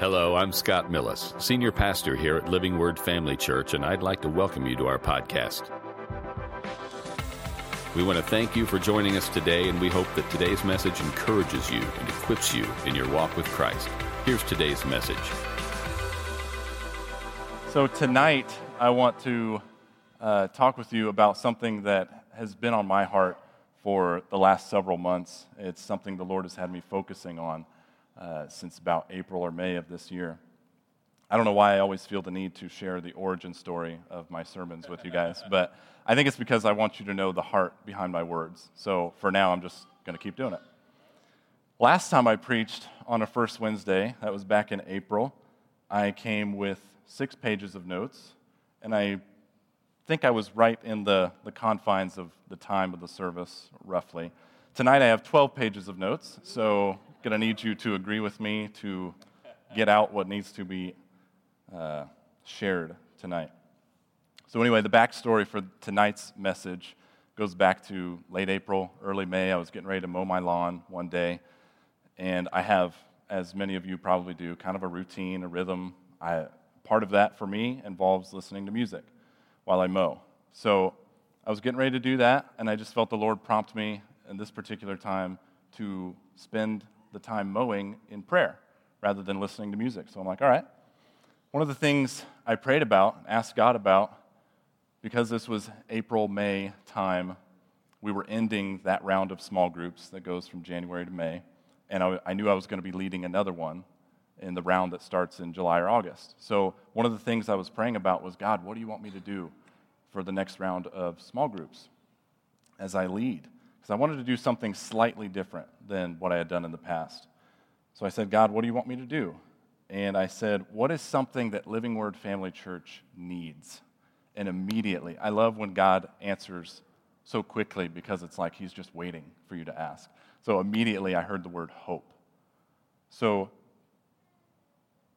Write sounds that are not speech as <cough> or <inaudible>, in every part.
Hello, I'm Scott Millis, Senior Pastor here at Living Word Family Church, and I'd like to welcome you to our podcast. We want to thank you for joining us today, and we hope that today's message encourages you and equips you in your walk with Christ. Here's today's message. So, tonight, I want to uh, talk with you about something that has been on my heart for the last several months. It's something the Lord has had me focusing on uh, since about April or May of this year. I don't know why I always feel the need to share the origin story of my sermons with you guys, but I think it's because I want you to know the heart behind my words. So for now, I'm just going to keep doing it. Last time I preached on a first Wednesday, that was back in April, I came with six pages of notes, and I think I was right in the, the confines of the time of the service, roughly. Tonight I have 12 pages of notes, so going to need you to agree with me to get out what needs to be uh, shared tonight. So, anyway, the backstory for tonight's message goes back to late April, early May. I was getting ready to mow my lawn one day, and I have, as many of you probably do, kind of a routine, a rhythm. I, part of that for me involves listening to music while I mow. So, I was getting ready to do that, and I just felt the Lord prompt me in this particular time to spend the time mowing in prayer rather than listening to music. So I'm like, all right. One of the things I prayed about, asked God about, because this was April, May time, we were ending that round of small groups that goes from January to May. And I, I knew I was going to be leading another one in the round that starts in July or August. So one of the things I was praying about was God, what do you want me to do for the next round of small groups as I lead? Because I wanted to do something slightly different than what I had done in the past. So I said, God, what do you want me to do? And I said, What is something that Living Word Family Church needs? And immediately, I love when God answers so quickly because it's like He's just waiting for you to ask. So immediately, I heard the word hope. So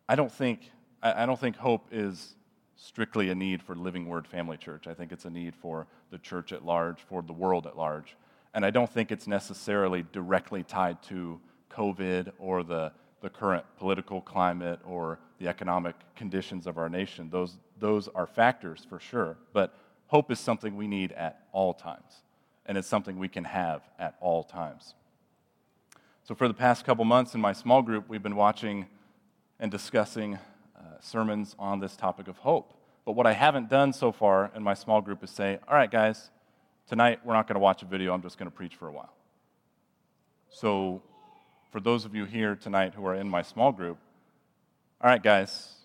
I don't think, I don't think hope is strictly a need for Living Word Family Church. I think it's a need for the church at large, for the world at large. And I don't think it's necessarily directly tied to COVID or the, the current political climate or the economic conditions of our nation. Those, those are factors for sure. But hope is something we need at all times, and it's something we can have at all times. So, for the past couple months in my small group, we've been watching and discussing uh, sermons on this topic of hope. But what I haven't done so far in my small group is say, all right, guys, Tonight, we're not going to watch a video, I'm just going to preach for a while. So, for those of you here tonight who are in my small group, all right, guys,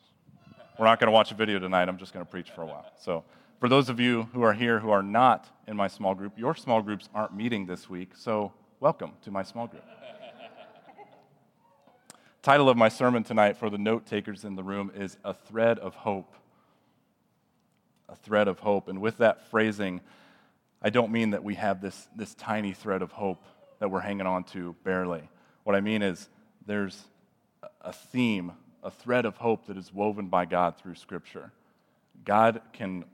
we're not going to watch a video tonight, I'm just going to preach for a while. So, for those of you who are here who are not in my small group, your small groups aren't meeting this week, so welcome to my small group. Title of my sermon tonight for the note takers in the room is A Thread of Hope. A Thread of Hope. And with that phrasing, I don't mean that we have this, this tiny thread of hope that we're hanging on to barely. What I mean is there's a theme, a thread of hope that is woven by God through Scripture. God can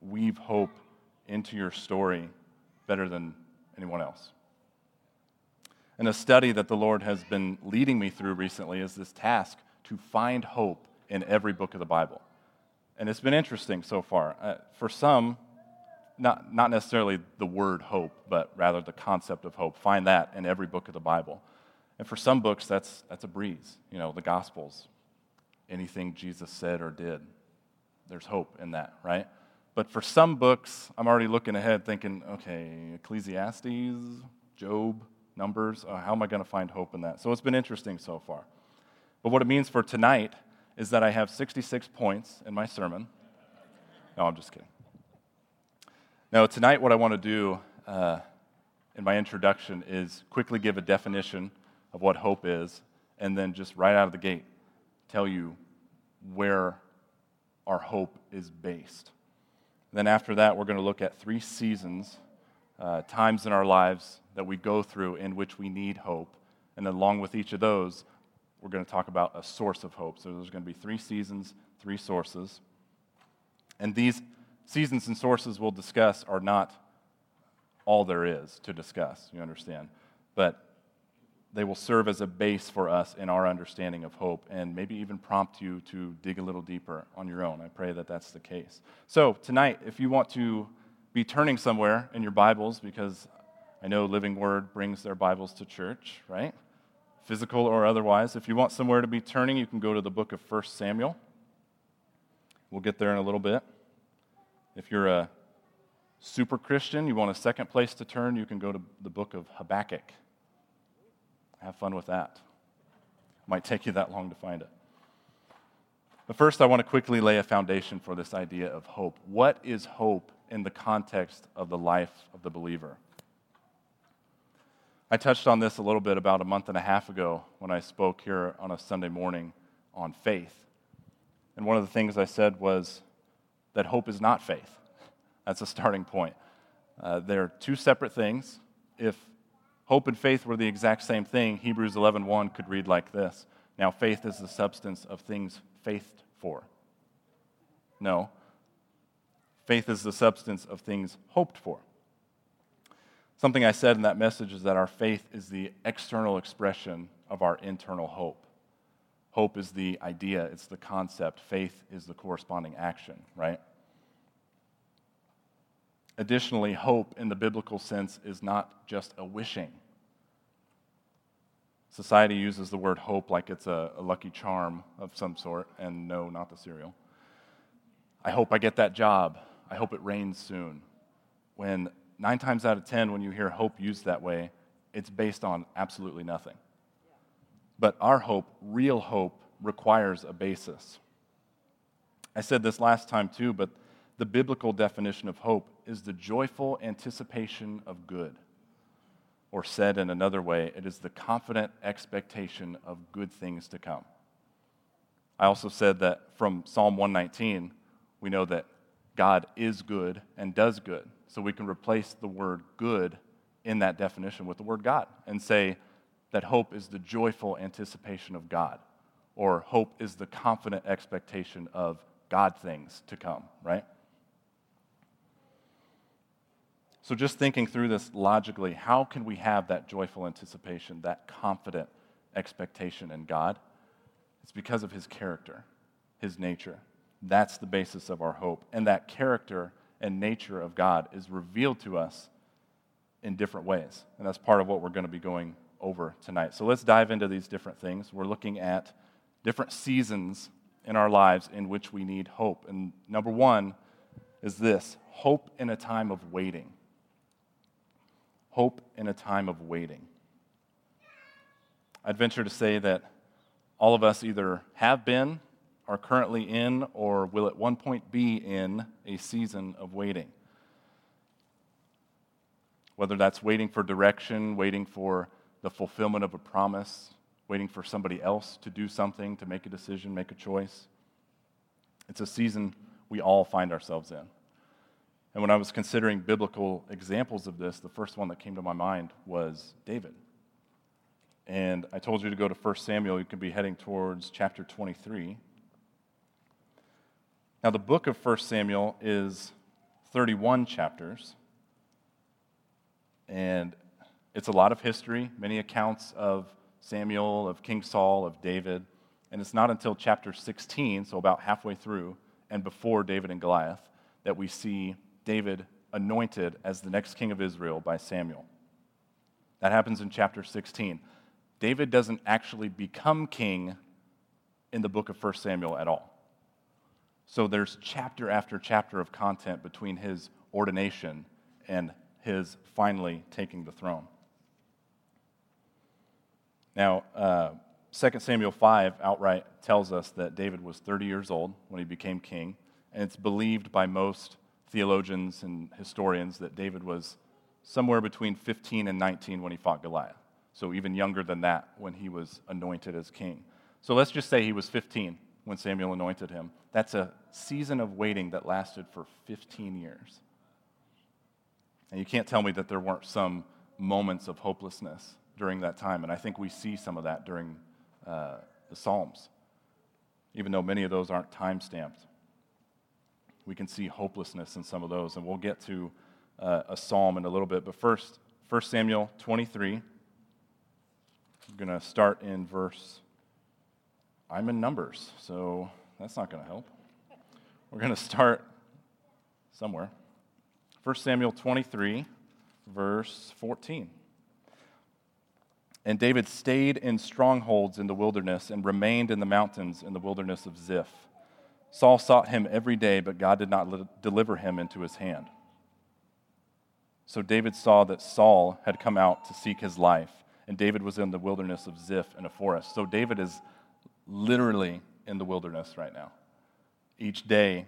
weave hope into your story better than anyone else. And a study that the Lord has been leading me through recently is this task to find hope in every book of the Bible. And it's been interesting so far. Uh, for some, not, not necessarily the word hope, but rather the concept of hope. Find that in every book of the Bible. And for some books, that's, that's a breeze. You know, the Gospels, anything Jesus said or did, there's hope in that, right? But for some books, I'm already looking ahead thinking, okay, Ecclesiastes, Job, Numbers, uh, how am I going to find hope in that? So it's been interesting so far. But what it means for tonight is that I have 66 points in my sermon. No, I'm just kidding. Now, tonight, what I want to do uh, in my introduction is quickly give a definition of what hope is, and then just right out of the gate tell you where our hope is based. then, after that, we're going to look at three seasons, uh, times in our lives that we go through in which we need hope. And then, along with each of those, we're going to talk about a source of hope. So, there's going to be three seasons, three sources. And these seasons and sources we'll discuss are not all there is to discuss, you understand. But they will serve as a base for us in our understanding of hope and maybe even prompt you to dig a little deeper on your own. I pray that that's the case. So, tonight, if you want to be turning somewhere in your Bibles, because I know Living Word brings their Bibles to church, right? Physical or otherwise. If you want somewhere to be turning, you can go to the book of 1 Samuel. We'll get there in a little bit. If you're a super Christian, you want a second place to turn, you can go to the book of Habakkuk. Have fun with that. Might take you that long to find it. But first, I want to quickly lay a foundation for this idea of hope. What is hope in the context of the life of the believer? I touched on this a little bit about a month and a half ago when I spoke here on a Sunday morning on faith. And one of the things I said was that hope is not faith. That's a starting point. Uh, they're two separate things. If hope and faith were the exact same thing, Hebrews 11:1 could read like this. Now faith is the substance of things faithed for. No. Faith is the substance of things hoped for. Something I said in that message is that our faith is the external expression of our internal hope. Hope is the idea, it's the concept. Faith is the corresponding action, right? Additionally, hope in the biblical sense is not just a wishing. Society uses the word hope like it's a, a, lucky charm of some sort, and no, not the cereal. I hope I get that job. I hope it rains soon. When nine times out of ten, when you hear hope used that way, it's based on absolutely nothing. But our hope, real hope, requires a basis. I said this last time too, but the biblical definition of hope is the joyful anticipation of good. Or said in another way, it is the confident expectation of good things to come. I also said that from Psalm 119, we know that God is good and does good. So we can replace the word good in that definition with the word God and say that hope is the joyful anticipation of God, or hope is the confident expectation of God things to come, right? So, just thinking through this logically, how can we have that joyful anticipation, that confident expectation in God? It's because of his character, his nature. That's the basis of our hope. And that character and nature of God is revealed to us in different ways. And that's part of what we're going to be going over tonight. So, let's dive into these different things. We're looking at different seasons in our lives in which we need hope. And number one is this hope in a time of waiting hope in a time of waiting. I'd venture to say that all of us either have been, are currently in, or will at one point be in a season of waiting. Whether that's waiting for direction, waiting for the fulfillment of a promise, waiting for somebody else to do something, to make a decision, make a choice. It's a season we all find ourselves in. And when I was considering biblical examples of this, the first one that came to my mind was David. And I told you to go to 1 Samuel. You could be heading towards chapter 23. Now, the book of 1 Samuel is 31 chapters. And it's a lot of history, many accounts of Samuel, of King Saul, of David. And it's not until chapter 16, so about halfway through, and before David and Goliath, that we see David anointed as the next king of Israel by Samuel. That happens in chapter 16. David doesn't actually become king in the book of 1 Samuel at all. So there's chapter after chapter of content between his ordination and his finally taking the throne. Now, uh, 2 Samuel 5 outright tells us that David was 30 years old when he became king, and it's believed by most theologians and historians that David was somewhere between 15 and 19 when he fought Goliath. So even younger than that when he was anointed as king. So let's just say he was 15 when Samuel anointed him. That's a season of waiting that lasted for 15 years. And you can't tell me that there weren't some moments of hopelessness during that time. And I think we see some of that during uh, the Psalms, even though many of those aren't time stamped we can see hopelessness in some of those. And we'll get to uh, a psalm in a little bit. But first, 1 Samuel 23. I'm going to start in verse, I'm in Numbers, so that's not going to help. We're going to start somewhere. 1 Samuel 23, verse 14. And David stayed in strongholds in the wilderness and remained in the mountains in the wilderness of Ziph. Saul sought him every day, but God did not deliver him into his hand. So David saw that Saul had come out to seek his life, and David was in the wilderness of Ziph in a forest. So David is literally in the wilderness right now. Each day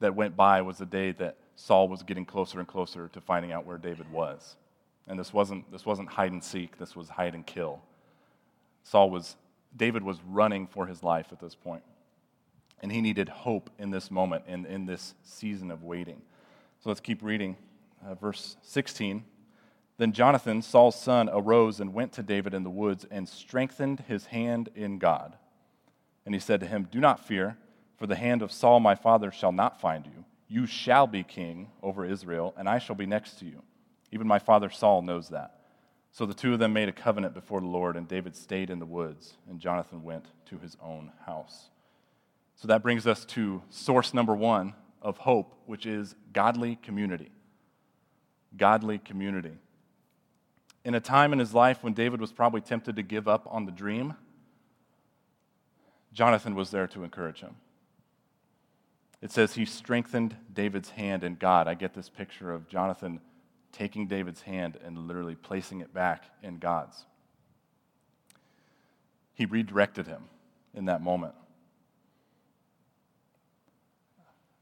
that went by was a day that Saul was getting closer and closer to finding out where David was. And this wasn't, this wasn't hide and seek, this was hide and kill. Saul was, David was running for his life at this point. And he needed hope in this moment and in this season of waiting. So let's keep reading. Uh, verse 16. Then Jonathan, Saul's son, arose and went to David in the woods and strengthened his hand in God. And he said to him, Do not fear, for the hand of Saul my father shall not find you. You shall be king over Israel, and I shall be next to you. Even my father Saul knows that. So the two of them made a covenant before the Lord, and David stayed in the woods, and Jonathan went to his own house. So that brings us to source number one of hope, which is godly community. Godly community. In a time in his life when David was probably tempted to give up on the dream, Jonathan was there to encourage him. It says he strengthened David's hand in God. I get this picture of Jonathan taking David's hand and literally placing it back in God's. He redirected him in that moment.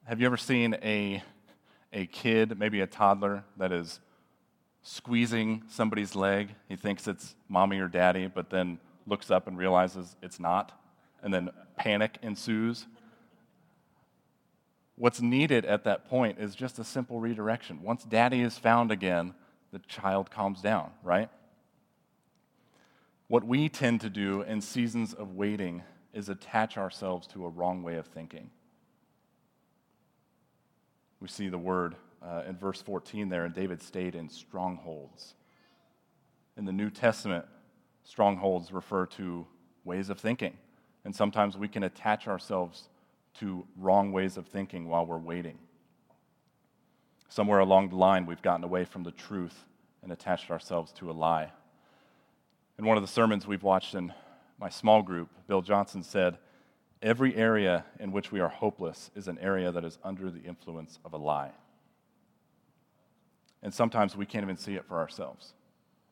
Have you ever seen a, a kid, maybe a toddler, that is squeezing somebody's leg? He thinks it's mommy or daddy, but then looks up and realizes it's not, and then panic ensues. What's needed at that point is just a simple redirection. Once daddy is found again, the child calms down, right? What we tend to do in seasons of waiting is attach ourselves to a wrong way of thinking. We see the word uh, in verse 14 there, and David stayed in strongholds. In the New Testament, strongholds refer to ways of thinking. And sometimes we can attach ourselves to wrong ways of thinking while we're waiting. Somewhere along the line, we've gotten away from the truth and attached ourselves to a lie. In one of the sermons we've watched in my small group, Bill Johnson said, Every area in which we are hopeless is an area that is under the influence of a lie. And sometimes we can't even see it for ourselves.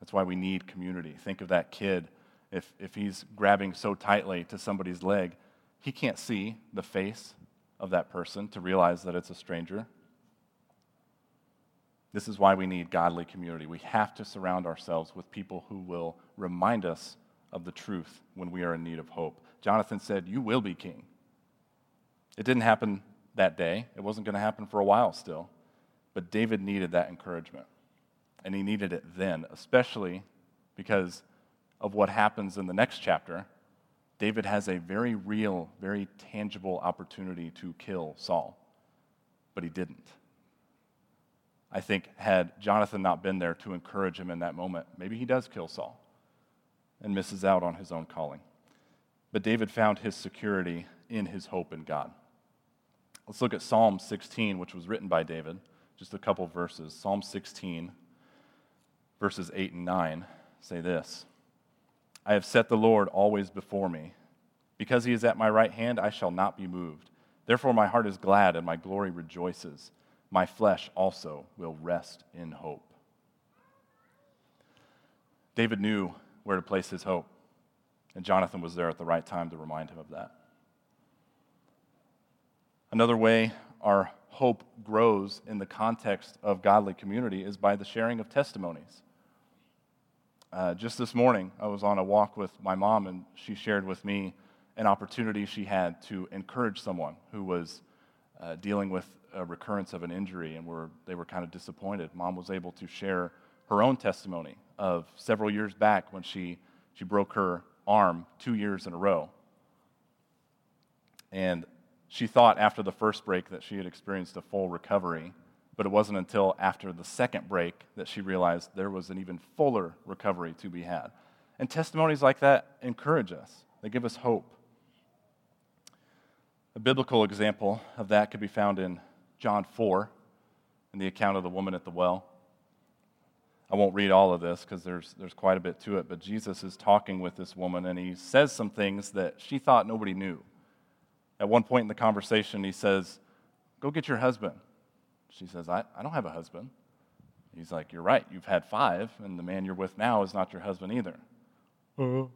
That's why we need community. Think of that kid. If, if he's grabbing so tightly to somebody's leg, he can't see the face of that person to realize that it's a stranger. This is why we need godly community. We have to surround ourselves with people who will remind us of the truth when we are in need of hope. Jonathan said, You will be king. It didn't happen that day, it wasn't going to happen for a while still. But David needed that encouragement. And he needed it then, especially because of what happens in the next chapter David has a very real, very tangible opportunity to kill Saul, but he didn't. I think, had Jonathan not been there to encourage him in that moment, maybe he does kill Saul and misses out on his own calling. But David found his security in his hope in God. Let's look at Psalm 16, which was written by David, just a couple verses. Psalm 16, verses 8 and 9 say this I have set the Lord always before me. Because he is at my right hand, I shall not be moved. Therefore, my heart is glad and my glory rejoices. My flesh also will rest in hope. David knew where to place his hope, and Jonathan was there at the right time to remind him of that. Another way our hope grows in the context of godly community is by the sharing of testimonies. Uh, just this morning, I was on a walk with my mom, and she shared with me an opportunity she had to encourage someone who was uh, dealing with a recurrence of an injury, and were, they were kind of disappointed. Mom was able to share her own testimony of several years back when she, she broke her arm two years in a row. And she thought after the first break that she had experienced a full recovery but it wasn't until after the second break that she realized there was an even fuller recovery to be had. And testimonies like that encourage us, they give us hope. A biblical example of that could be found in John 4, in the account of the woman at the well. I won't read all of this because there's, there's quite a bit to it, but Jesus is talking with this woman and he says some things that she thought nobody knew. At one point in the conversation, he says, Go get your husband. She says, I, I don't have a husband. He's like, You're right, you've had five, and the man you're with now is not your husband either. Uh-huh. <laughs>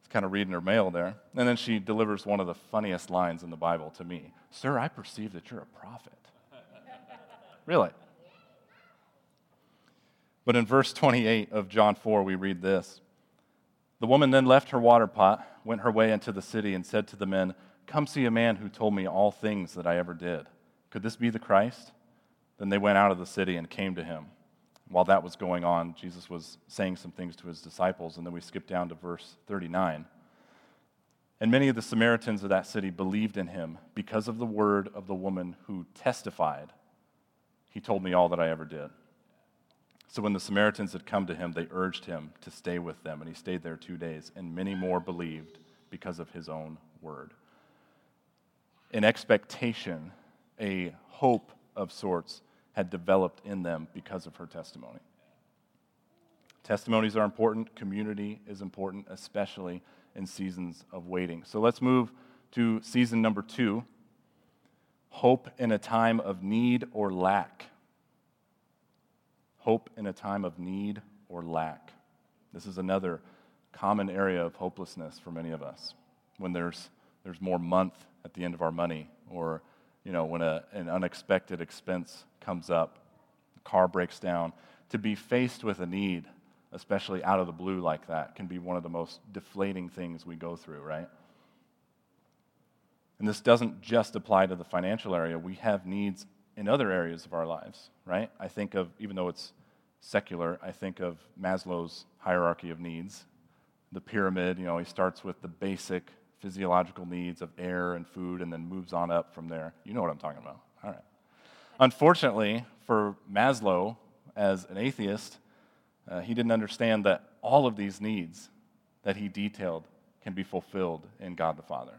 It's kind of reading her mail there. And then she delivers one of the funniest lines in the Bible to me Sir, I perceive that you're a prophet. <laughs> really? But in verse 28 of John 4, we read this The woman then left her water pot, went her way into the city, and said to the men, Come see a man who told me all things that I ever did. Could this be the Christ? Then they went out of the city and came to him. While that was going on, Jesus was saying some things to his disciples, and then we skip down to verse 39. And many of the Samaritans of that city believed in him because of the word of the woman who testified, He told me all that I ever did. So when the Samaritans had come to him, they urged him to stay with them, and he stayed there two days, and many more believed because of his own word. In expectation, a hope of sorts had developed in them because of her testimony. Testimonies are important, community is important, especially in seasons of waiting. So let's move to season number two hope in a time of need or lack hope in a time of need or lack. This is another common area of hopelessness for many of us when there's, there's more month at the end of our money or you know, when a, an unexpected expense comes up, car breaks down. To be faced with a need, especially out of the blue like that, can be one of the most deflating things we go through, right? And this doesn't just apply to the financial area. We have needs in other areas of our lives, right? I think of, even though it's secular, I think of Maslow's hierarchy of needs. The pyramid, you know, he starts with the basic physiological needs of air and food and then moves on up from there. You know what I'm talking about. All right. Unfortunately, for Maslow, as an atheist, uh, he didn't understand that all of these needs that he detailed can be fulfilled in God the Father.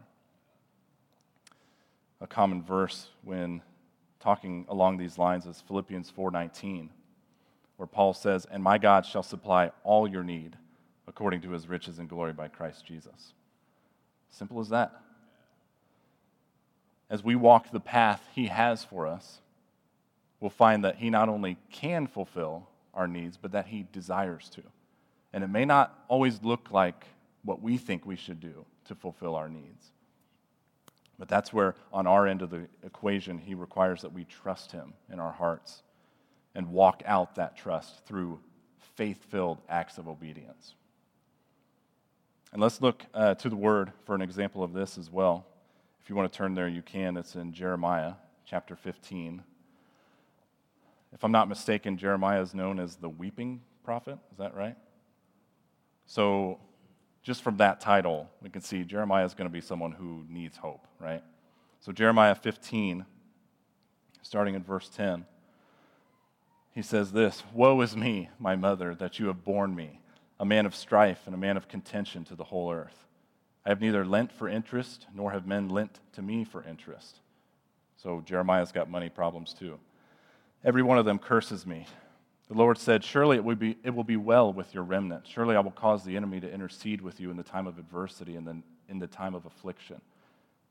A common verse when talking along these lines is Philippians 4:19 where Paul says, And my God shall supply all your need according to his riches and glory by Christ Jesus. Simple as that. As we walk the path he has for us, we'll find that he not only can fulfill our needs, but that he desires to. And it may not always look like what we think we should do to fulfill our needs. But that's where, on our end of the equation, he requires that we trust him in our hearts and walk out that trust through faith filled acts of obedience. And let's look uh, to the word for an example of this as well. If you want to turn there, you can. It's in Jeremiah chapter 15. If I'm not mistaken, Jeremiah is known as the weeping prophet. Is that right? So, just from that title, we can see Jeremiah is going to be someone who needs hope, right? So, Jeremiah 15, starting in verse 10 he says this Woe is me, my mother, that you have borne me, a man of strife and a man of contention to the whole earth. I have neither lent for interest, nor have men lent to me for interest. So Jeremiah's got money problems too. Every one of them curses me. The Lord said, Surely it will, be, it will be well with your remnant. Surely I will cause the enemy to intercede with you in the time of adversity and then in the time of affliction.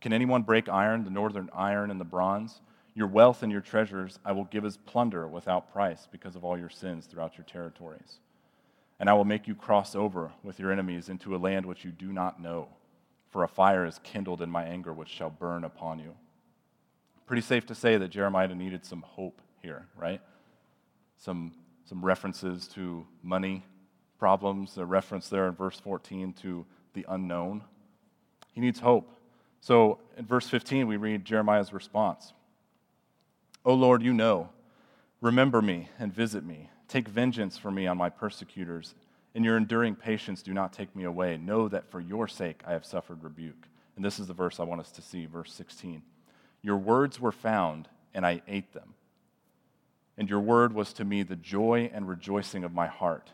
Can anyone break iron, the northern iron and the bronze? Your wealth and your treasures I will give as plunder without price because of all your sins throughout your territories. And I will make you cross over with your enemies into a land which you do not know, for a fire is kindled in my anger which shall burn upon you. Pretty safe to say that Jeremiah needed some hope here, right? Some, some references to money problems, a reference there in verse 14 to the unknown. He needs hope. So in verse 15, we read Jeremiah's response. O Lord, you know. Remember me and visit me. Take vengeance for me on my persecutors. In your enduring patience, do not take me away. Know that for your sake I have suffered rebuke. And this is the verse I want us to see, verse 16. Your words were found, and I ate them. And your word was to me the joy and rejoicing of my heart.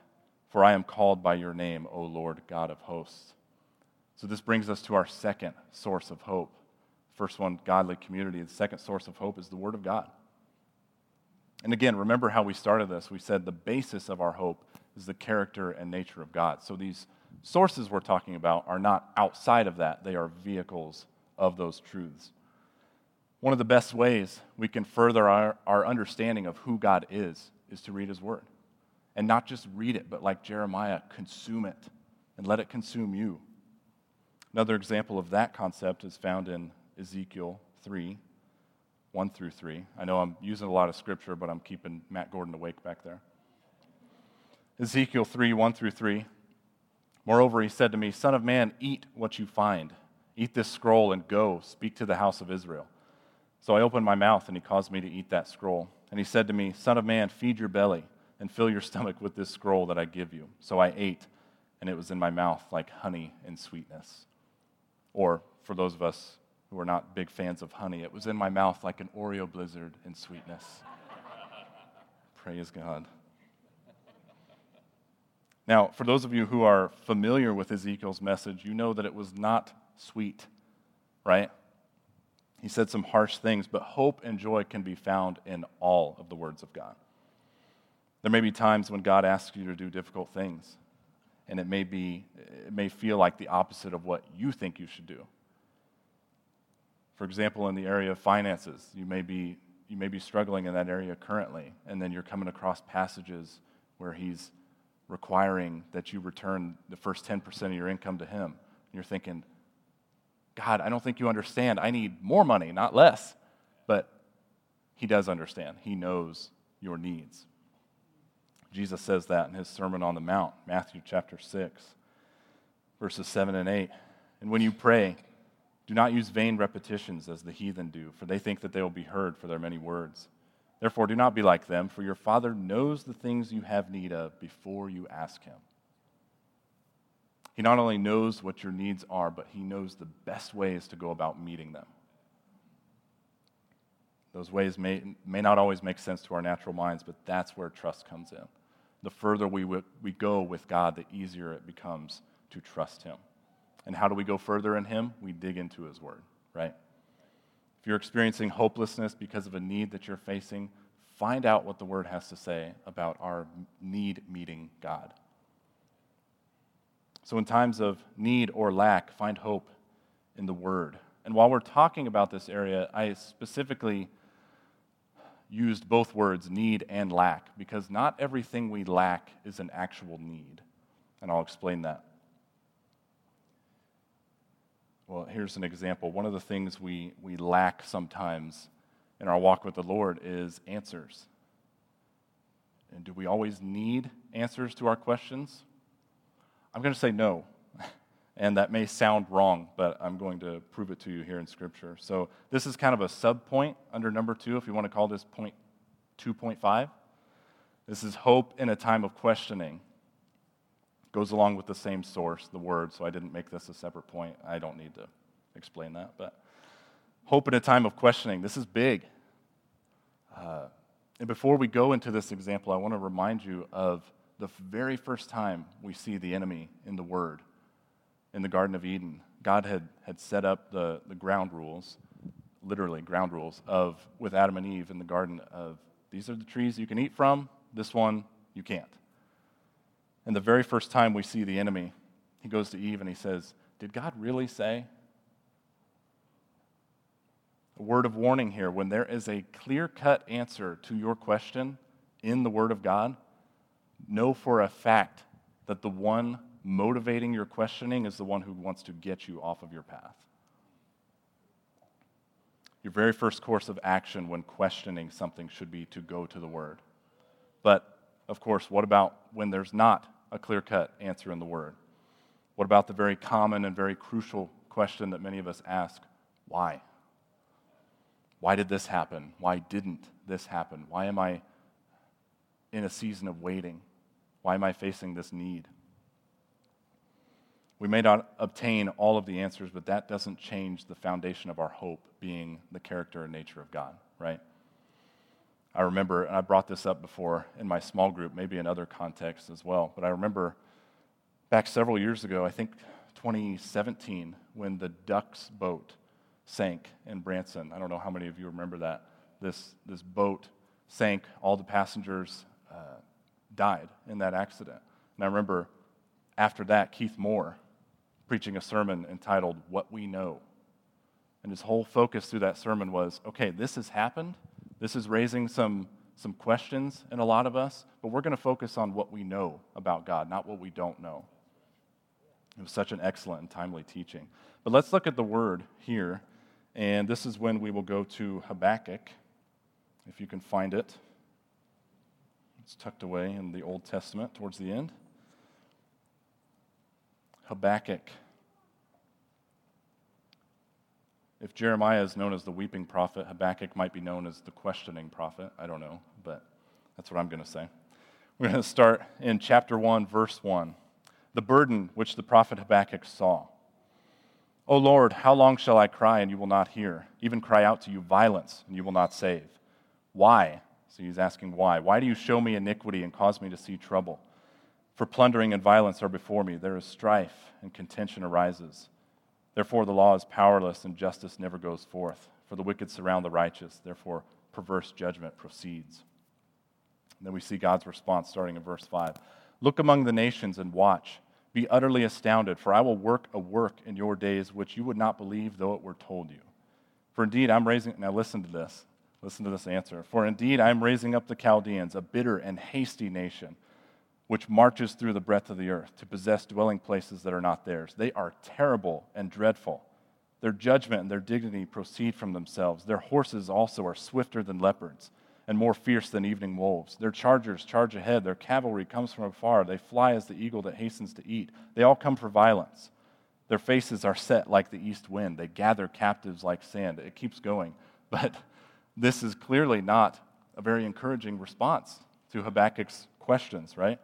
For I am called by your name, O Lord God of hosts. So this brings us to our second source of hope. First one, godly community. The second source of hope is the Word of God. And again, remember how we started this. We said the basis of our hope is the character and nature of God. So these sources we're talking about are not outside of that, they are vehicles of those truths. One of the best ways we can further our, our understanding of who God is is to read His Word. And not just read it, but like Jeremiah, consume it and let it consume you. Another example of that concept is found in Ezekiel 3 1 through 3. I know I'm using a lot of scripture, but I'm keeping Matt Gordon awake back there. Ezekiel 3 1 through 3. Moreover, he said to me, Son of man, eat what you find. Eat this scroll and go, speak to the house of Israel. So I opened my mouth, and he caused me to eat that scroll. And he said to me, Son of man, feed your belly and fill your <laughs> stomach with this scroll that I give you. So I ate, and it was in my mouth like honey and sweetness. Or, for those of us who are not big fans of honey, it was in my mouth like an Oreo blizzard in sweetness. <laughs> Praise God. Now, for those of you who are familiar with Ezekiel's message, you know that it was not sweet, right? He said some harsh things, but hope and joy can be found in all of the words of God. There may be times when God asks you to do difficult things, and it may, be, it may feel like the opposite of what you think you should do. For example, in the area of finances, you may be, you may be struggling in that area currently, and then you're coming across passages where He's requiring that you return the first 10% of your income to Him. And you're thinking, God, I don't think you understand. I need more money, not less. But He does understand, He knows your needs. Jesus says that in his Sermon on the Mount, Matthew chapter 6, verses 7 and 8. And when you pray, do not use vain repetitions as the heathen do, for they think that they will be heard for their many words. Therefore, do not be like them, for your Father knows the things you have need of before you ask Him. He not only knows what your needs are, but He knows the best ways to go about meeting them. Those ways may, may not always make sense to our natural minds, but that's where trust comes in. The further we, we go with God, the easier it becomes to trust Him. And how do we go further in Him? We dig into His Word, right? If you're experiencing hopelessness because of a need that you're facing, find out what the Word has to say about our need meeting God. So, in times of need or lack, find hope in the Word. And while we're talking about this area, I specifically used both words, need and lack, because not everything we lack is an actual need. And I'll explain that. Well, here's an example. One of the things we, we lack sometimes in our walk with the Lord is answers. And do we always need answers to our questions? I'm going to say no. <laughs> and that may sound wrong, but I'm going to prove it to you here in Scripture. So this is kind of a sub point under number two, if you want to call this point 2.5. This is hope in a time of questioning goes along with the same source, the word, so I didn't make this a separate point. I don't need to explain that. But hope in a time of questioning, this is big. Uh, and before we go into this example, I want to remind you of the very first time we see the enemy in the Word in the Garden of Eden. God had, had set up the, the ground rules, literally ground rules, of with Adam and Eve in the garden of these are the trees you can eat from, this one you can't. And the very first time we see the enemy, he goes to Eve and he says, Did God really say? A word of warning here when there is a clear cut answer to your question in the Word of God, know for a fact that the one motivating your questioning is the one who wants to get you off of your path. Your very first course of action when questioning something should be to go to the Word. But, of course, what about when there's not a clear cut answer in the Word? What about the very common and very crucial question that many of us ask why? Why did this happen? Why didn't this happen? Why am I in a season of waiting? Why am I facing this need? We may not obtain all of the answers, but that doesn't change the foundation of our hope being the character and nature of God, right? I remember, and I brought this up before in my small group, maybe in other contexts as well, but I remember back several years ago, I think 2017, when the Ducks boat sank in Branson. I don't know how many of you remember that. This, this boat sank, all the passengers uh, died in that accident. And I remember after that, Keith Moore preaching a sermon entitled What We Know. And his whole focus through that sermon was okay, this has happened. This is raising some, some questions in a lot of us, but we're going to focus on what we know about God, not what we don't know. It was such an excellent and timely teaching. But let's look at the word here. And this is when we will go to Habakkuk, if you can find it. It's tucked away in the Old Testament towards the end. Habakkuk. If Jeremiah is known as the weeping prophet, Habakkuk might be known as the questioning prophet. I don't know, but that's what I'm going to say. We're going to start in chapter 1, verse 1. The burden which the prophet Habakkuk saw. O Lord, how long shall I cry and you will not hear? Even cry out to you violence and you will not save. Why? So he's asking why. Why do you show me iniquity and cause me to see trouble? For plundering and violence are before me. There is strife and contention arises. Therefore, the law is powerless and justice never goes forth. For the wicked surround the righteous. Therefore, perverse judgment proceeds. And then we see God's response starting in verse 5. Look among the nations and watch. Be utterly astounded, for I will work a work in your days which you would not believe though it were told you. For indeed, I'm raising, now listen to this. Listen to this answer. For indeed, I am raising up the Chaldeans, a bitter and hasty nation which marches through the breadth of the earth to possess dwelling places that are not theirs. They are terrible and dreadful. Their judgment and their dignity proceed from themselves. Their horses also are swifter than leopards and more fierce than evening wolves. Their chargers charge ahead. Their cavalry comes from afar. They fly as the eagle that hastens to eat. They all come for violence. Their faces are set like the east wind. They gather captives like sand. It keeps going. <laughs> But this is clearly not a very encouraging response to Habakkuk's questions, right?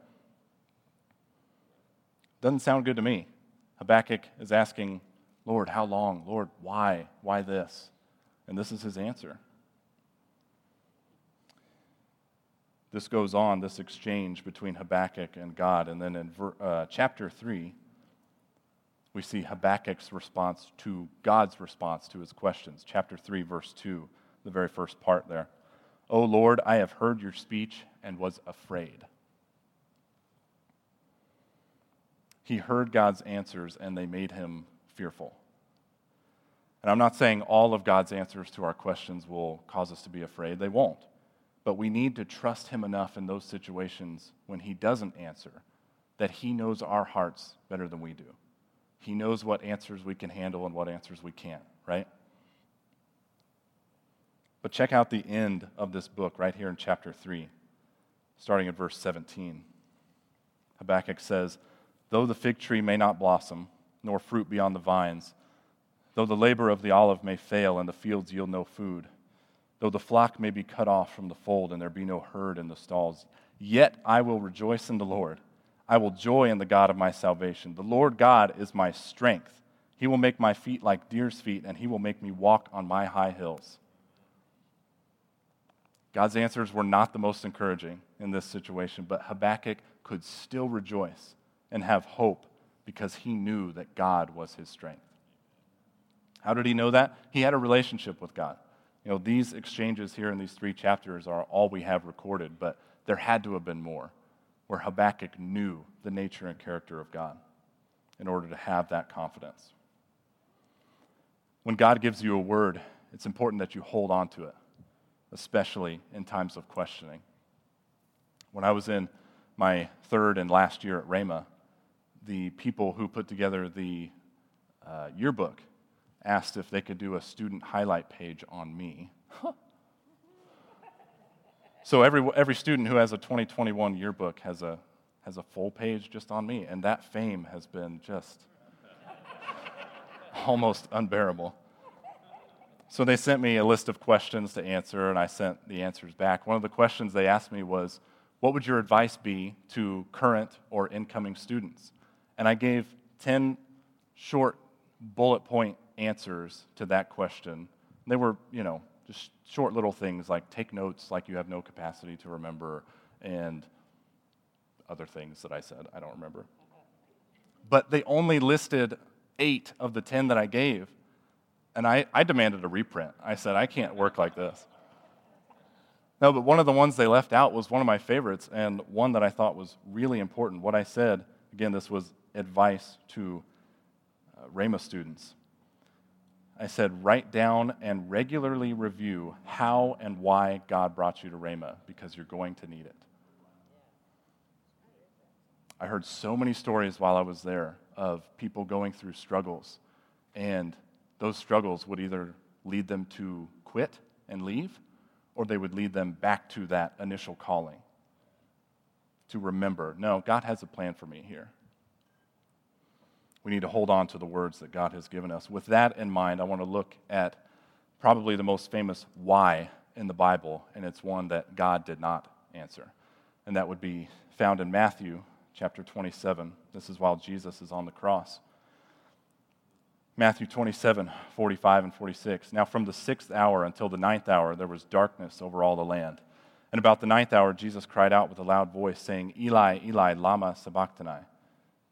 Doesn't sound good to me. Habakkuk is asking, Lord, how long? Lord, why? Why this? And this is his answer. This goes on, this exchange between Habakkuk and God. And then in ver, uh, chapter 3, we see Habakkuk's response to God's response to his questions. Chapter 3, verse 2, the very first part there. O Lord, I have heard your speech and was afraid. He heard God's answers and they made him fearful. And I'm not saying all of God's answers to our questions will cause us to be afraid, they won't. But we need to trust him enough in those situations when he doesn't answer that he knows our hearts better than we do. He knows what answers we can handle and what answers we can't, right? But check out the end of this book right here in chapter 3, starting at verse 17. Habakkuk says, Though the fig tree may not blossom, nor fruit be on the vines, though the labor of the olive may fail and the fields yield no food, though the flock may be cut off from the fold and there be no herd in the stalls, yet I will rejoice in the Lord. I will joy in the God of my salvation. The Lord God is my strength. He will make my feet like deer's feet, and he will make me walk on my high hills. God's answers were not the most encouraging in this situation, but Habakkuk could still rejoice and have hope because he knew that God was his strength. How did he know that? He had a relationship with God. You know, these exchanges here in these three chapters are all we have recorded, but there had to have been more where Habakkuk knew the nature and character of God in order to have that confidence. When God gives you a word, it's important that you hold on to it, especially in times of questioning. When I was in my third and last year at Rhema, the people who put together the uh, yearbook asked if they could do a student highlight page on me. <laughs> so every, every student who has a 2021 yearbook has a, has a full page just on me, and that fame has been just <laughs> almost unbearable. So they sent me a list of questions to answer, and I sent the answers back. One of the questions they asked me was, What would your advice be to current or incoming students? And I gave 10 short bullet point answers to that question. They were, you know, Just short little things like take notes like you have no capacity to remember and other things that I said. I don't remember. But they only listed eight of the 10 that I gave. And I, I demanded a reprint. I said, I can't work like this. No, but one of the ones they left out was one of my favorites and one that I thought was really important. What I said, again, this was advice to uh, Rhema students. I said, write down and regularly review how and why God brought you to Rhema because you're going to need it. I heard so many stories while I was there of people going through struggles, and those struggles would either lead them to quit and leave, or they would lead them back to that initial calling to remember no, God has a plan for me here. We need to hold on to the words that God has given us. With that in mind, I want to look at probably the most famous why in the Bible, and it's one that God did not answer. And that would be found in Matthew chapter 27. This is while Jesus is on the cross. Matthew 27, 45 and 46. Now, from the sixth hour until the ninth hour, there was darkness over all the land. And about the ninth hour, Jesus cried out with a loud voice, saying, Eli, Eli, Lama Sabachthani.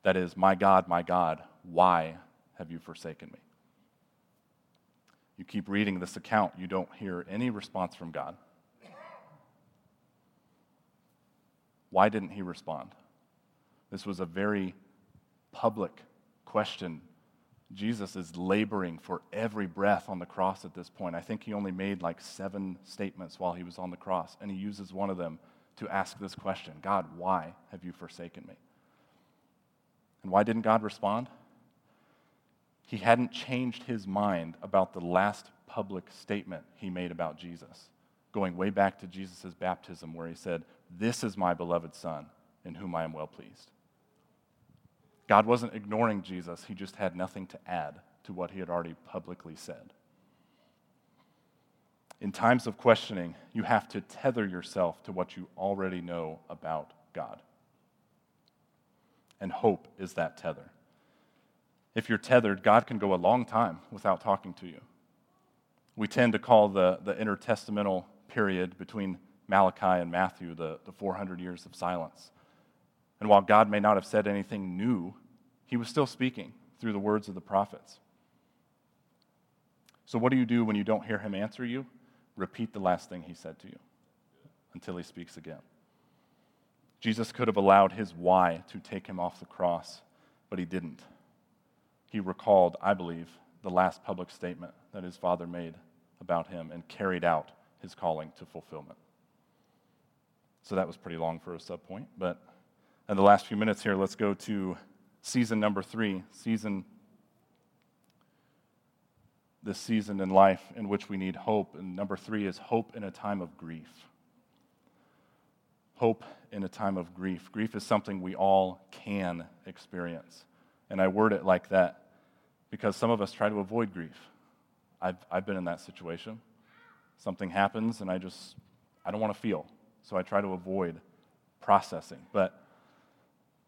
That is, My God, my God, why have you forsaken me? You keep reading this account, you don't hear any response from God. Why didn't he respond? This was a very public question. Jesus is laboring for every breath on the cross at this point. I think he only made like seven statements while he was on the cross, and he uses one of them to ask this question God, why have you forsaken me? And why didn't God respond? He hadn't changed his mind about the last public statement he made about Jesus, going way back to Jesus' baptism, where he said, This is my beloved Son, in whom I am well pleased. God wasn't ignoring Jesus, he just had nothing to add to what he had already publicly said. In times of questioning, you have to tether yourself to what you already know about God. And hope is that tether. If you're tethered, God can go a long time without talking to you. We tend to call the, the intertestamental period between Malachi and Matthew the, the 400 years of silence. And while God may not have said anything new, he was still speaking through the words of the prophets. So, what do you do when you don't hear him answer you? Repeat the last thing he said to you until he speaks again. Jesus could have allowed his why to take him off the cross, but he didn't. He recalled, I believe, the last public statement that his father made about him and carried out his calling to fulfillment. So that was pretty long for a subpoint, but in the last few minutes here, let's go to season number three, season this season in life in which we need hope. And number three is hope in a time of grief. Hope in a time of grief. Grief is something we all can experience. And I word it like that because some of us try to avoid grief. I've, I've been in that situation. Something happens and I just, I don't want to feel. So I try to avoid processing. But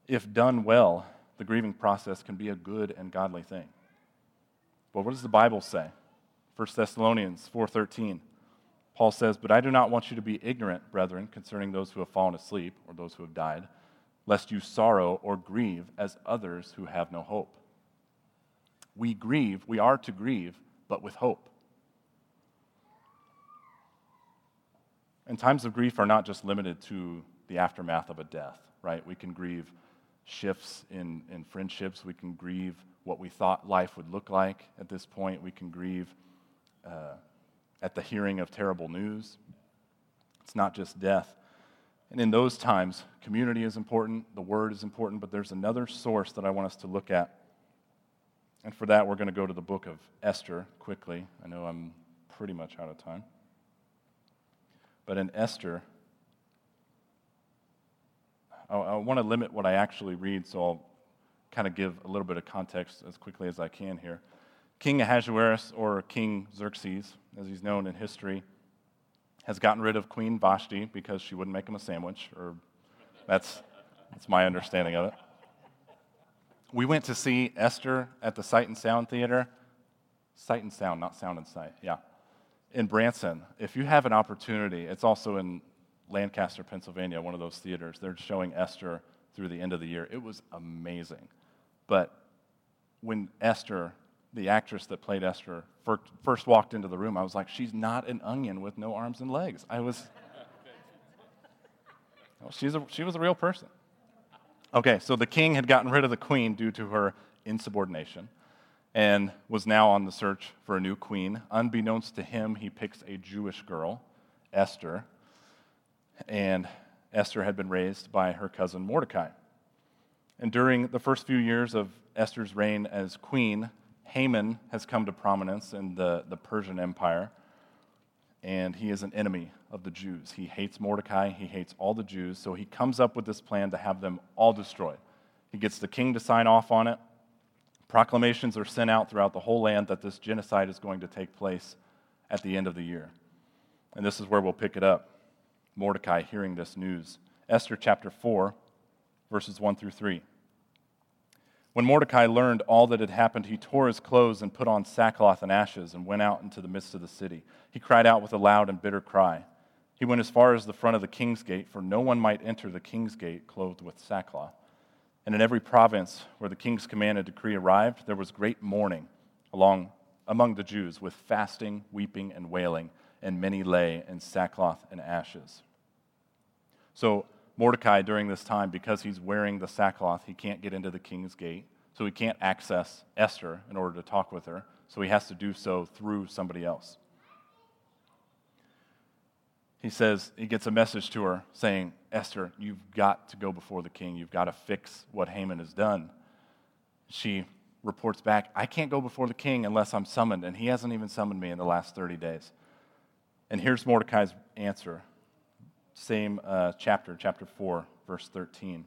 if done well, the grieving process can be a good and godly thing. But what does the Bible say? 1 Thessalonians 4:13. Paul says, "But I do not want you to be ignorant, brethren, concerning those who have fallen asleep or those who have died, lest you sorrow or grieve as others who have no hope." We grieve, we are to grieve, but with hope. And times of grief are not just limited to the aftermath of a death, right? We can grieve shifts in, in friendships. We can grieve what we thought life would look like at this point. We can grieve uh, at the hearing of terrible news. It's not just death. And in those times, community is important, the word is important, but there's another source that I want us to look at. And for that, we're going to go to the book of Esther quickly. I know I'm pretty much out of time. But in Esther, I, want to limit what I actually read, so I'll kind of give a little bit of context as quickly as I can here. King Ahasuerus, or King Xerxes, as he's known in history, has gotten rid of Queen Vashti because she wouldn't make him a sandwich, or that's, that's my understanding of it. We went to see Esther at the Sight and Sound Theater. Sight and Sound, not Sound and Sight, yeah. in Branson, if you have an opportunity, it's also in Lancaster, Pennsylvania, one of those theaters. They're showing Esther through the end of the year. It was amazing. But when Esther, the actress that played Esther, first walked into the room, I was like, she's not an onion with no arms and legs. I was. <laughs> Well, she's a, she was a real person. Okay, so the king had gotten rid of the queen due to her insubordination and was now on the search for a new queen. Unbeknownst to him, he picks a Jewish girl, Esther, and Esther had been raised by her cousin Mordecai. And during the first few years of Esther's reign as queen, Haman has come to prominence in the, the Persian Empire, and he is an enemy of the Jews. He hates Mordecai, he hates all the Jews, so he comes up with this plan to have them all destroyed. He gets the king to sign off on it. Proclamations are sent out throughout the whole land that this genocide is going to take place at the end of the year. And this is where we'll pick it up. Mordecai hearing this news. Esther chapter 4, verses 1 through 3. When Mordecai learned all that had happened, he tore his clothes and put on sackcloth and ashes and went out into the midst of the city. He cried out with a loud and bitter cry. He went as far as the front of the king's gate, for no one might enter the king's gate clothed with sackcloth. And in every province where the king's command and decree arrived, there was great mourning along, among the Jews, with fasting, weeping, and wailing, and many lay in sackcloth and ashes. So, Mordecai, during this time, because he's wearing the sackcloth, he can't get into the king's gate. So, he can't access Esther in order to talk with her. So, he has to do so through somebody else he says, he gets a message to her saying, Esther, you've got to go before the king. You've got to fix what Haman has done. She reports back, I can't go before the king unless I'm summoned, and he hasn't even summoned me in the last 30 days. And here's Mordecai's answer. Same uh, chapter, chapter 4, verse 13.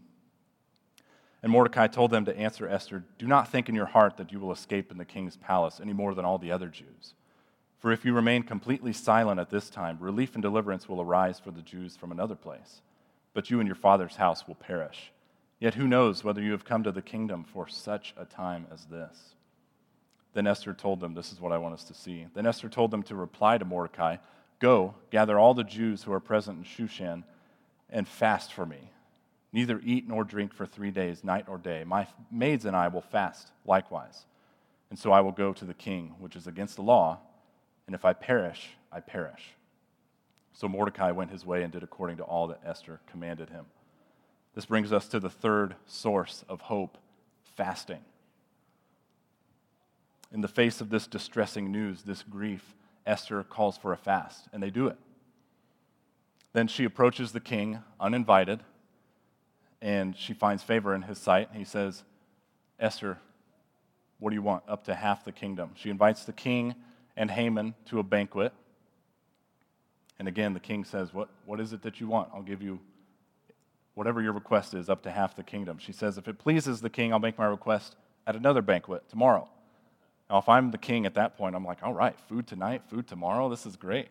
And Mordecai told them to answer Esther, Do not think in your heart that you will escape in the king's palace any more than all the other Jews. For if you remain completely silent at this time, relief and deliverance will arise for the Jews from another place. But you and your father's house will perish. Yet who knows whether you have come to the kingdom for such a time as this? Then Esther told them, This is what I want us to see. Then Esther told them to reply to Mordecai Go, gather all the Jews who are present in Shushan, and fast for me. Neither eat nor drink for three days, night or day. My maids and I will fast likewise. And so I will go to the king, which is against the law and if I perish, I perish. So Mordecai went his way and did according to all that Esther commanded him. This brings us to the third source of hope fasting. In the face of this distressing news, this grief, Esther calls for a fast, and they do it. Then she approaches the king uninvited, and she finds favor in his sight. He says, Esther, what do you want? Up to half the kingdom. She invites the king and Haman to a banquet. And again, the king says, what, what is it that you want? I'll give you whatever your request is, up to half the kingdom. She says, If it pleases the king, I'll make my request at another banquet tomorrow. Now, if I'm the king at that point, I'm like, All right, food tonight, food tomorrow, this is great.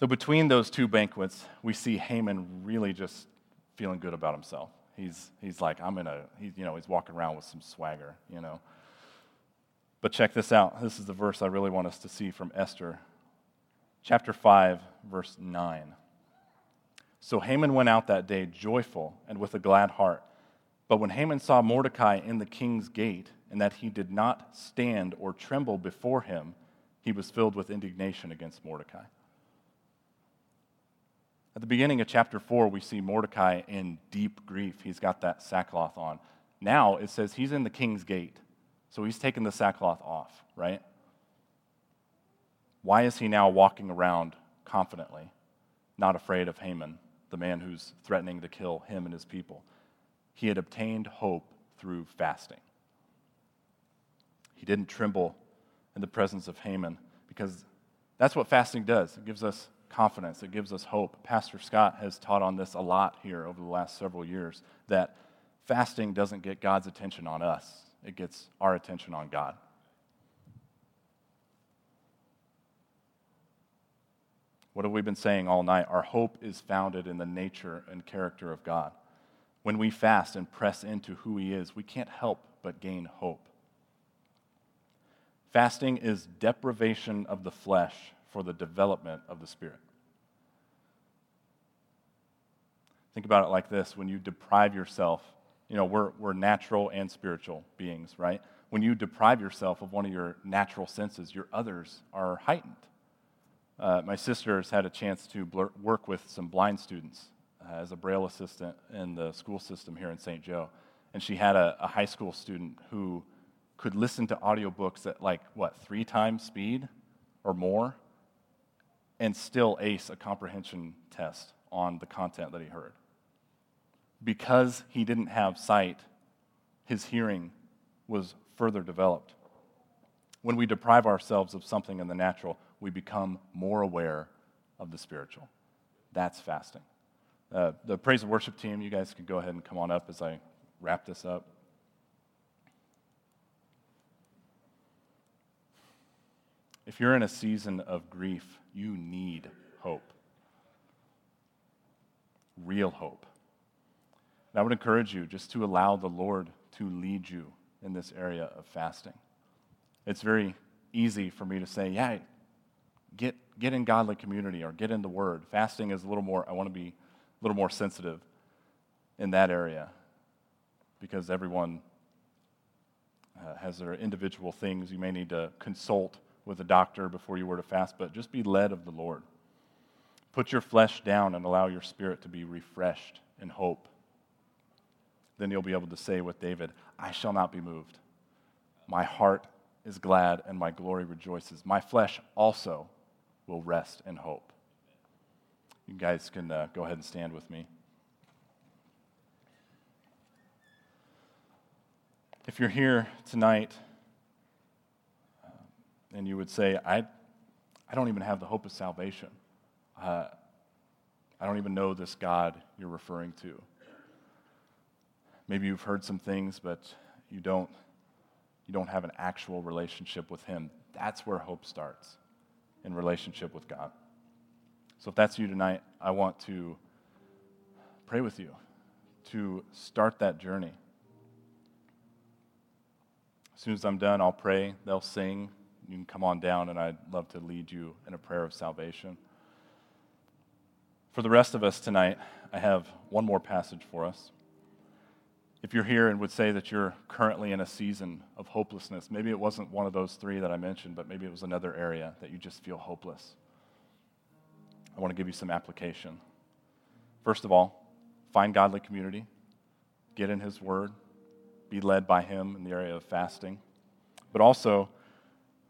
So, between those two banquets, we see Haman really just feeling good about himself. He's, he's like, I'm in a, he's, you know, he's walking around with some swagger, you know. But check this out. This is the verse I really want us to see from Esther. Chapter 5, verse 9. So Haman went out that day joyful and with a glad heart. But when Haman saw Mordecai in the king's gate, and that he did not stand or tremble before him, he was filled with indignation against Mordecai. At the beginning of chapter 4, we see Mordecai in deep grief. He's got that sackcloth on. Now it says he's in the king's gate. So he's taken the sackcloth off, right? Why is he now walking around confidently, not afraid of Haman, the man who's threatening to kill him and his people? He had obtained hope through fasting. He didn't tremble in the presence of Haman because that's what fasting does. It gives us confidence, it gives us hope. Pastor Scott has taught on this a lot here over the last several years that fasting doesn't get God's attention on us, it gets our attention on God. What have we been saying all night? Our hope is founded in the nature and character of God. When we fast and press into who He is, we can't help but gain hope. Fasting is deprivation of the flesh for the development of the Spirit. Think about it like this when you deprive yourself, you know, we're, we're natural and spiritual beings, right? When you deprive yourself of one of your natural senses, your others are heightened. Uh, my sister has had a chance to blur- work with some blind students uh, as a Braille assistant in the school system here in St. Joe. And she had a, a high school student who could listen to audiobooks at like, what, three times speed or more, and still ace a comprehension test on the content that he heard. Because he didn't have sight, his hearing was further developed. When we deprive ourselves of something in the natural, we become more aware of the spiritual. That's fasting. Uh, the praise and worship team, you guys can go ahead and come on up as I wrap this up. If you're in a season of grief, you need hope. Real hope. And I would encourage you just to allow the Lord to lead you in this area of fasting. It's very easy for me to say, yeah, get, get in godly community or get in the Word. Fasting is a little more, I want to be little more sensitive in that area because everyone uh, has their individual things. You may need to consult with a doctor before you were to fast, but just be led of the Lord. Put your flesh down and allow your spirit to be refreshed in hope. Then you'll be able to say with David, I shall not be moved. My heart is glad and my glory rejoices. My flesh also will rest in hope. You guys can uh, go ahead and stand with me. If you're here tonight uh, and you would say, I, I don't even have the hope of salvation, uh, I don't even know this God you're referring to. Maybe you've heard some things, but you don't, you don't have an actual relationship with Him. That's where hope starts in relationship with God. So if that's you tonight, I want to pray with you to start that journey. As soon as I'm done, I'll pray. They'll sing. You can come on down, and I'd love to lead you in a prayer of salvation. For the rest of us tonight, I have one more passage for us. If you're here and would say that you're currently in a season of hopelessness, maybe it wasn't one of those three that I mentioned, but maybe it was another area that you just feel hopeless. I want to give you some application. First of all, find godly community, get in His Word, be led by Him in the area of fasting. But also,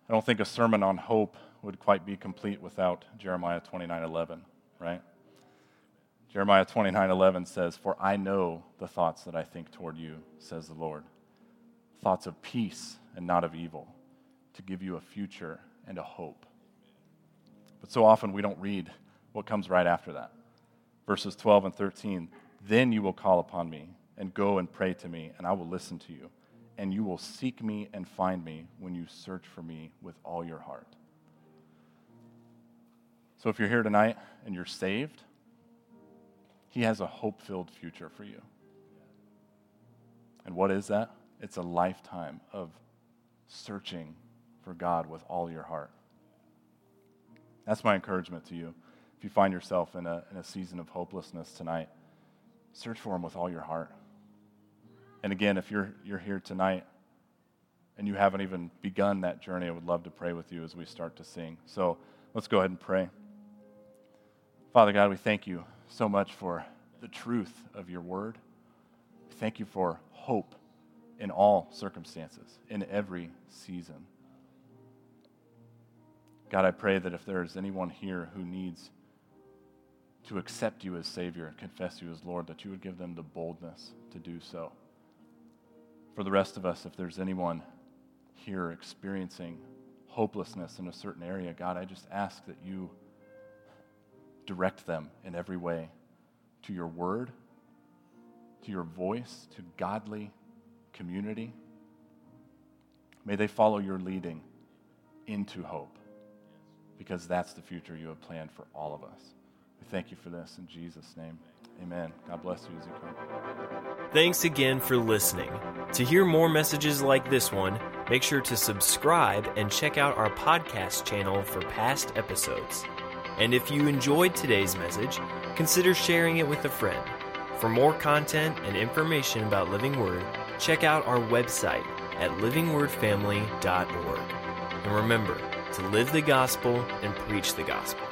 I don't think a sermon on hope would quite be complete without Jeremiah 29:11, right? Jeremiah 29:11 says, For I know the thoughts that I think toward you, says the Lord. Thoughts of peace and not of evil, to give you a future and a hope. But so often we don't read what comes right after that. Verses 12 and 13 Then you will call upon me and go and pray to me, and I will listen to you. And you will seek me and find me when you search for me with all your heart. So if you're here tonight and you're saved, he has a hope filled future for you. And what is that? It's a lifetime of searching for God with all your heart. That's my encouragement to you. If you find yourself in a, in a season of hopelessness tonight, search for Him with all your heart. And again, if you're, you're here tonight and you haven't even begun that journey, I would love to pray with you as we start to sing. So let's go ahead and pray. Father God, we thank you so much for the truth of your word. Thank you for hope in all circumstances, in every season. God, I pray that if there is anyone here who needs to accept you as Savior and confess you as Lord, that you would give them the boldness to do so. For the rest of us, if there's anyone here experiencing hopelessness in a certain area, God, I just ask that you direct them in every way to your word, to your voice, to godly community. May they follow your leading into hope because that's the future you have planned for all of us. We thank you for this in Jesus' name. Amen. God bless you as you come. Thanks again for listening. To hear more messages like this one, make sure to subscribe and check out our podcast channel for past episodes. And if you enjoyed today's message, consider sharing it with a friend. For more content and information about Living Word, check out our website at livingwordfamily.org. And remember to live the gospel and preach the gospel.